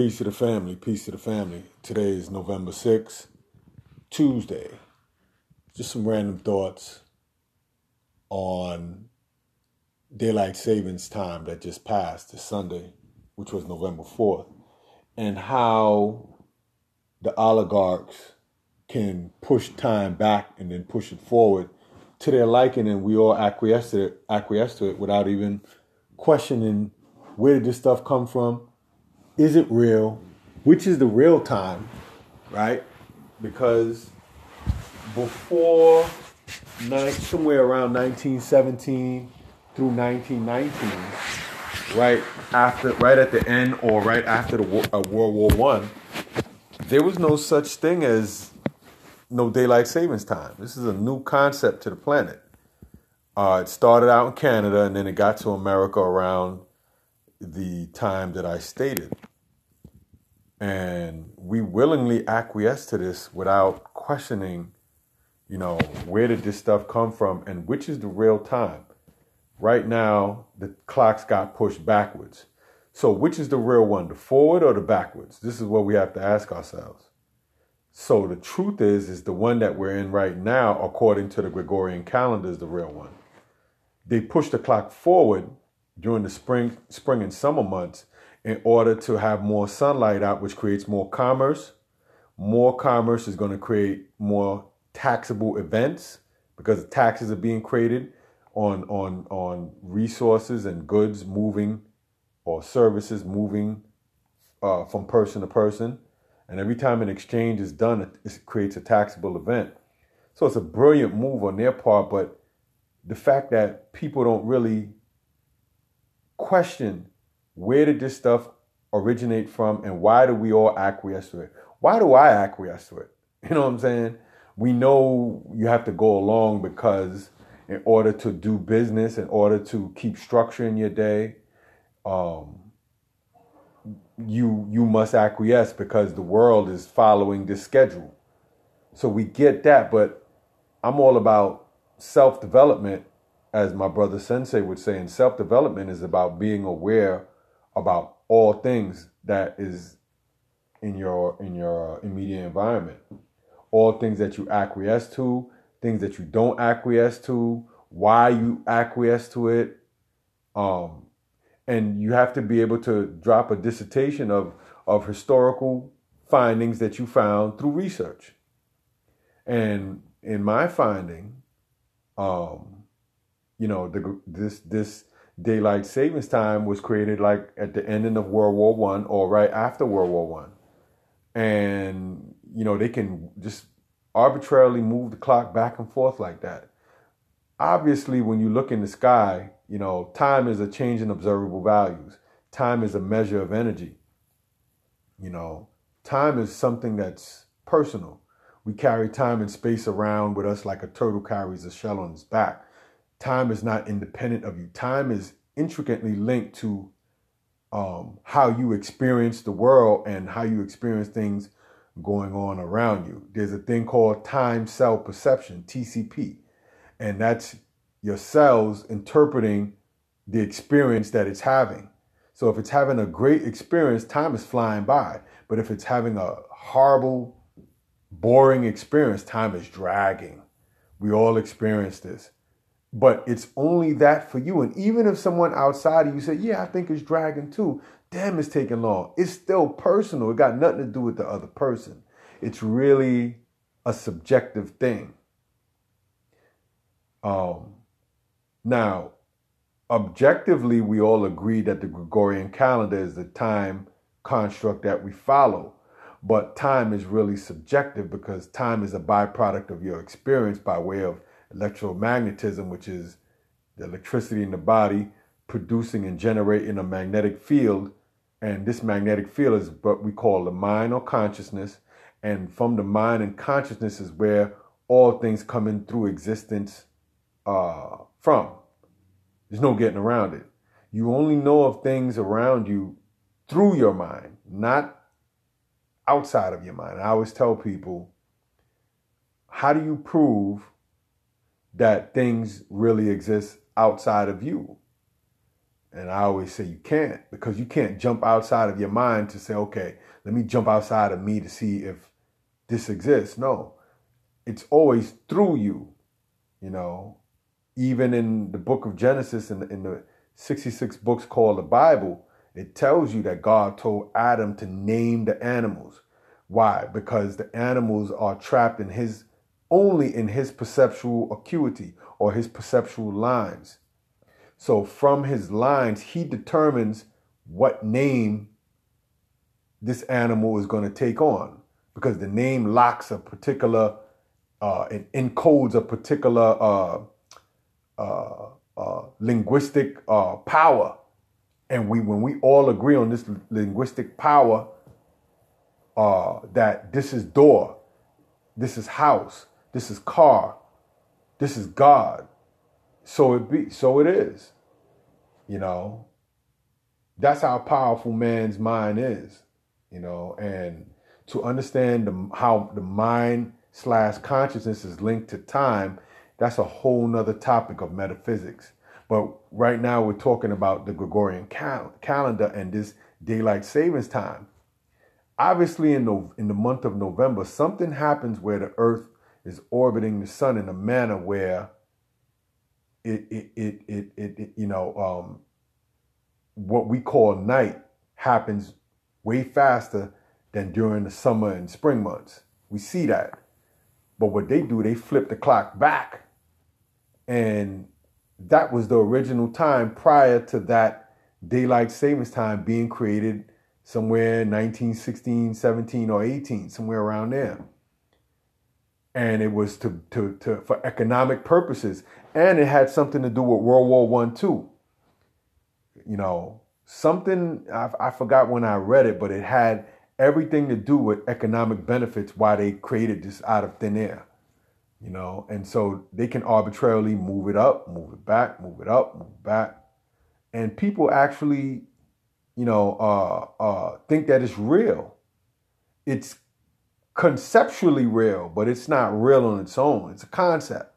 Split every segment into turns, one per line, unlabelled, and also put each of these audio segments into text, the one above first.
Peace to the family. Peace to the family. Today is November 6th, Tuesday. Just some random thoughts on daylight savings time that just passed this Sunday, which was November 4th, and how the oligarchs can push time back and then push it forward to their liking, and we all acquiesce to it, acquiesce to it without even questioning where did this stuff come from is it real? Which is the real time, right? Because before somewhere around 1917 through 1919, right after, right at the end or right after the uh, World War One, there was no such thing as no daylight savings time. This is a new concept to the planet. Uh, it started out in Canada and then it got to America around the time that I stated. And we willingly acquiesce to this without questioning, you know, where did this stuff come from and which is the real time. Right now, the clocks got pushed backwards. So, which is the real one, the forward or the backwards? This is what we have to ask ourselves. So, the truth is, is the one that we're in right now, according to the Gregorian calendar, is the real one. They push the clock forward during the spring, spring and summer months in order to have more sunlight out, which creates more commerce. More commerce is going to create more taxable events because the taxes are being created on on on resources and goods moving or services moving uh, from person to person. And every time an exchange is done, it, it creates a taxable event. So it's a brilliant move on their part, but the fact that people don't really question where did this stuff originate from and why do we all acquiesce to it? Why do I acquiesce to it? You know what I'm saying? We know you have to go along because in order to do business, in order to keep structure in your day, um, you you must acquiesce because the world is following this schedule. So we get that, but I'm all about self development, as my brother Sensei would say. And self development is about being aware about all things that is in your in your immediate environment. All things that you acquiesce to things that you don't acquiesce to why you acquiesce to it um and you have to be able to drop a dissertation of of historical findings that you found through research. And in my finding um you know the this this daylight savings time was created like at the ending of World War One or right after World War One, and you know they can just arbitrarily move the clock back and forth like that. Obviously, when you look in the sky, you know time is a change in observable values. Time is a measure of energy. You know, time is something that's personal. We carry time and space around with us like a turtle carries a shell on its back time is not independent of you. Time is intricately linked to um, how you experience the world and how you experience things going on around you. There's a thing called time cell perception, TCP, and that's your cells interpreting the experience that it's having. So if it's having a great experience, time is flying by. But if it's having a horrible, boring experience, time is dragging. We all experience this but it's only that for you. And even if someone outside of you say, Yeah, I think it's dragging too, damn, it's taking long. It's still personal. It got nothing to do with the other person. It's really a subjective thing. Um, now, objectively, we all agree that the Gregorian calendar is the time construct that we follow. But time is really subjective because time is a byproduct of your experience by way of electromagnetism, which is the electricity in the body producing and generating a magnetic field. And this magnetic field is what we call the mind or consciousness. And from the mind and consciousness is where all things come in through existence uh, from. There's no getting around it. You only know of things around you through your mind, not outside of your mind. I always tell people, how do you prove that things really exist outside of you. And I always say you can't because you can't jump outside of your mind to say, okay, let me jump outside of me to see if this exists. No, it's always through you, you know. Even in the book of Genesis, in the, in the 66 books called the Bible, it tells you that God told Adam to name the animals. Why? Because the animals are trapped in his only in his perceptual acuity or his perceptual lines. So from his lines, he determines what name this animal is going to take on because the name locks a particular, uh, it encodes a particular uh, uh, uh, linguistic uh, power. And we, when we all agree on this linguistic power, uh, that this is door, this is house, this is car, this is God. So it be, so it is. You know, that's how powerful man's mind is. You know, and to understand the, how the mind slash consciousness is linked to time, that's a whole nother topic of metaphysics. But right now we're talking about the Gregorian cal- calendar and this daylight savings time. Obviously, in the, in the month of November, something happens where the Earth is orbiting the sun in a manner where it it it it, it, it you know um, what we call night happens way faster than during the summer and spring months. We see that. But what they do, they flip the clock back. And that was the original time prior to that daylight savings time being created somewhere in 1916, 17, or 18, somewhere around there and it was to, to, to for economic purposes. And it had something to do with world war one too. You know something I, I forgot when i read it but it had everything to do with economic benefits why they created this out of thin air you know? And so they can arbitrarily move it up move it back move it up move it back. And people actually you know uh, uh, think that it's real. It's conceptually real, but it's not real on its own. It's a concept,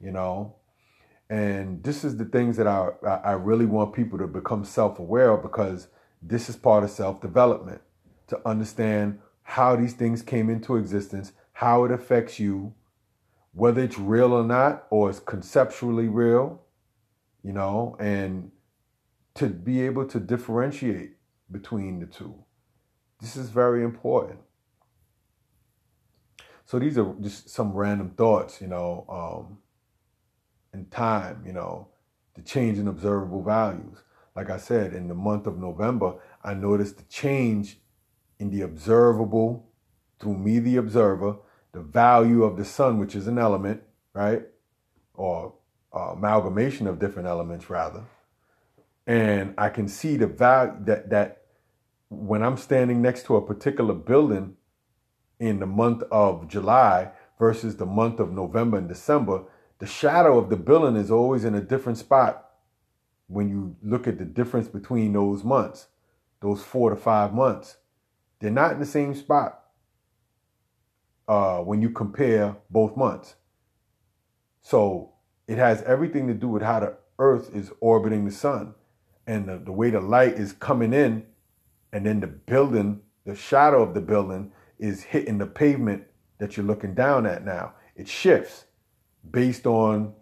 you know. And this is the things that I I really want people to become self-aware of because this is part of self-development to understand how these things came into existence, how it affects you, whether it's real or not, or it's conceptually real, you know, and to be able to differentiate between the two. This is very important. So these are just some random thoughts, you know, um, in time, you know, the change in observable values. Like I said, in the month of November, I noticed the change in the observable, through me, the observer, the value of the sun, which is an element, right? Or uh, amalgamation of different elements, rather. And I can see the value that, that when I'm standing next to a particular building, in the month of July versus the month of November and December, the shadow of the building is always in a different spot when you look at the difference between those months, those four to five months. They're not in the same spot uh, when you compare both months. So it has everything to do with how the earth is orbiting the sun and the, the way the light is coming in and then the building, the shadow of the building is hitting the pavement that you're looking down at now. It shifts based on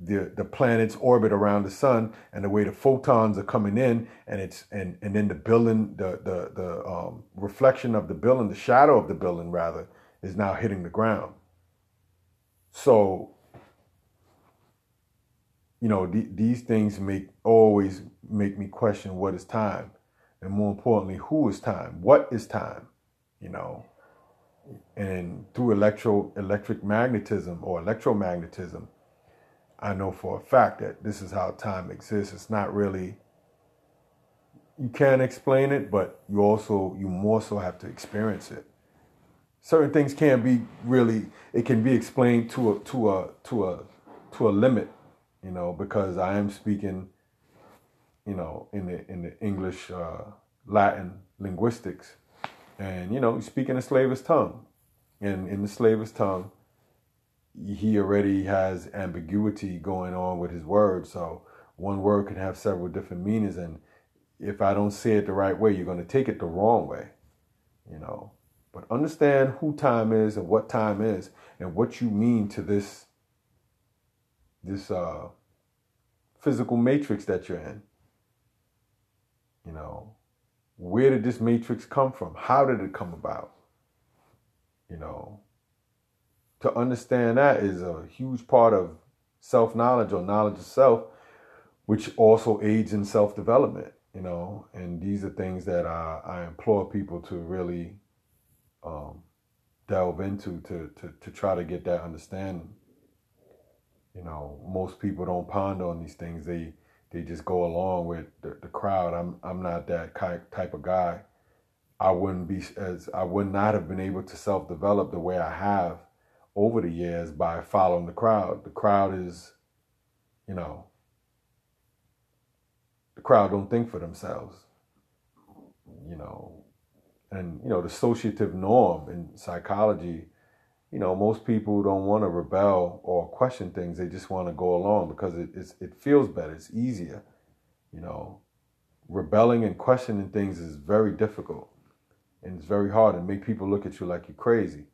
the the planet's orbit around the sun and the way the photons are coming in and it's and and then the building the the the um, reflection of the building the shadow of the building rather is now hitting the ground. So you know th- these things make always make me question what is time and more importantly who is time? What is time you know, and through electro electric magnetism or electromagnetism, I know for a fact that this is how time exists. It's not really you can't explain it, but you also you more so have to experience it. Certain things can't be really it can be explained to a to a to a to a limit, you know, because I am speaking, you know, in the in the English uh, Latin linguistics and, you know, speaking a slavish tongue. And in the slavish tongue, he already has ambiguity going on with his words. So one word can have several different meanings, and if I don't say it the right way, you're going to take it the wrong way. You know, but understand who time is and what time is, and what you mean to this this uh, physical matrix that you're in. You know, where did this matrix come from? How did it come about? You know, to understand that is a huge part of self knowledge or knowledge of self, which also aids in self development. You know, and these are things that I, I implore people to really um, delve into to, to to try to get that understanding. You know, most people don't ponder on these things. They they just go along with the, the crowd. I'm I'm not that type of guy. I wouldn't be as I would not have been able to self develop the way I have over the years by following the crowd. The crowd is, you know, the crowd don't think for themselves, you know, and you know the associative norm in psychology. You know, most people don't want to rebel or question things. They just want to go along because it it feels better. It's easier. You know, rebelling and questioning things is very difficult and it's very hard and make people look at you like you're crazy.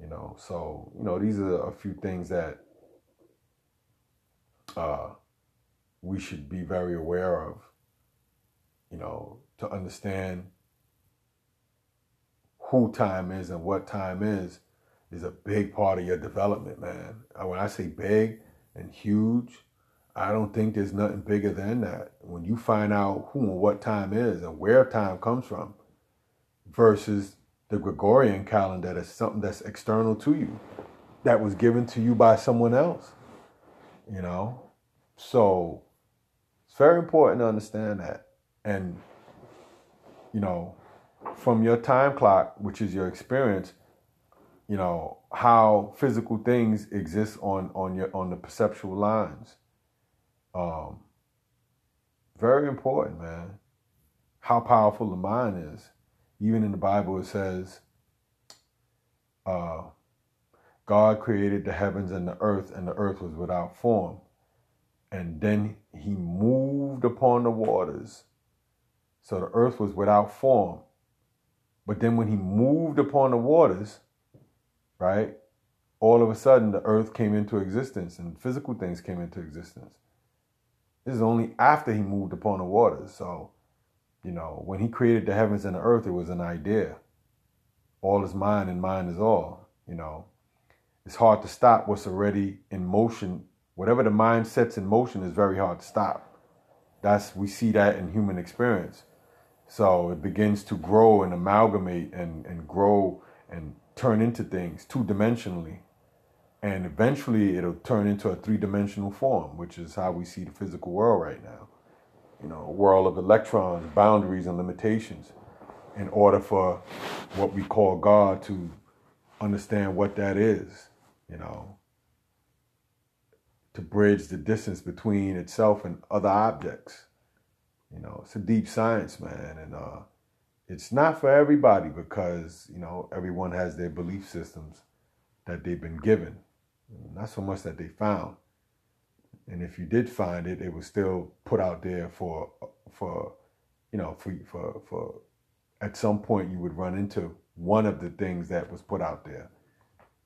You know, so you know these are a few things that uh, we should be very aware of. You know, to understand who time is and what time is is a big part of your development, man. Uh, when I say big and huge, I don't think there's nothing bigger than that. When you find out who and what time is and where time comes from, versus the Gregorian calendar that's something that's external to you, that was given to you by someone else. You know? So it's very important to understand that. And, you know, from your time clock, which is your experience, you know, how physical things exist on, on your on the perceptual lines. Um, very important, man. How powerful the mind is. Even in the Bible, it says, uh, God created the heavens and the earth, and the earth was without form. And then he moved upon the waters. So the earth was without form. But then when he moved upon the waters, right, all of a sudden the earth came into existence and physical things came into existence. This is only after he moved upon the waters. So you know, when he created the heavens and the earth, it was an idea. All is mine and mine is all. You know, it's hard to stop what's already in motion. Whatever the mind sets in motion is very hard to stop. That's we see that in human experience. So it begins to grow and amalgamate and, and grow and turn into things two dimensionally. And eventually it'll turn into a three dimensional form, which is how we see the physical world right now you know, a world of electrons, boundaries, and limitations in order for what we call God to understand what that is, you know, to bridge the distance between itself and other objects. You know, it's a deep science, man, and uh, it's not for everybody because you know everyone has their belief systems that they've been given, not so much that they found. And if you did find it, it was still put out there for for you know for for for at some point you would run into one of the things that was put out there.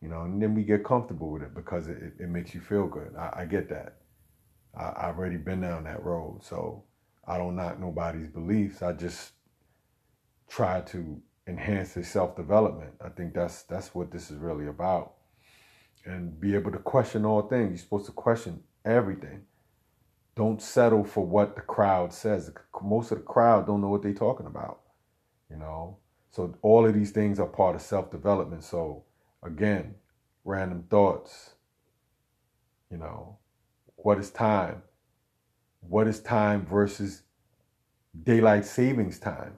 You know, and then we get comfortable with it because it, it makes you feel good. I, I get that. I, I've already been down that road, so I don't knock nobody's beliefs. I just try to enhance their self development. I think that's that's what this is really about. And be able to question all things. You're supposed to question everything. Don't settle for what the crowd says. Most of the crowd don't know what they're talking about, you know. So all of these things are part of self-development. So again, random thoughts. You know, what is time? What is time versus daylight savings time?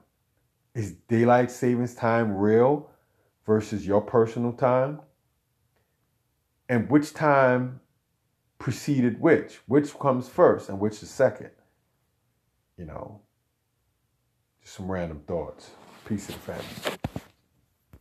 Is daylight savings time real versus your personal time? And which time preceded which, which comes first and which is second. You know, just some random thoughts. Peace and family.